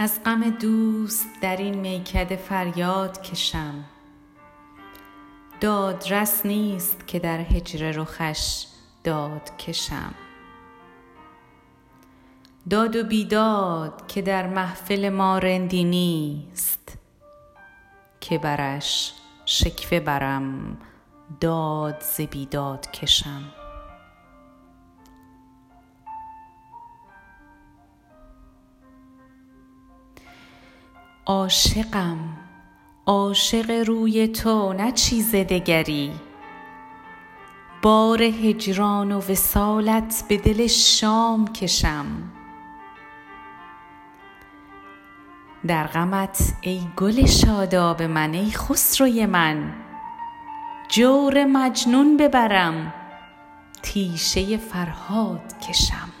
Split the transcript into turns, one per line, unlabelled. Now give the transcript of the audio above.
از غم دوست در این میکده فریاد کشم. دادرس نیست که در هجر رخش داد کشم. داد و بیداد که در محفل ما رندی نیست که برش شکوه برم داد ز بیداد کشم. عاشقم. عاشق روی تو نه چیز دگری. بار هجران و وصالت به دل شام کشم. در غمت ای گل شاداب من ای خسروی من. جور مجنون ببرم تیشه فرهاد کشم.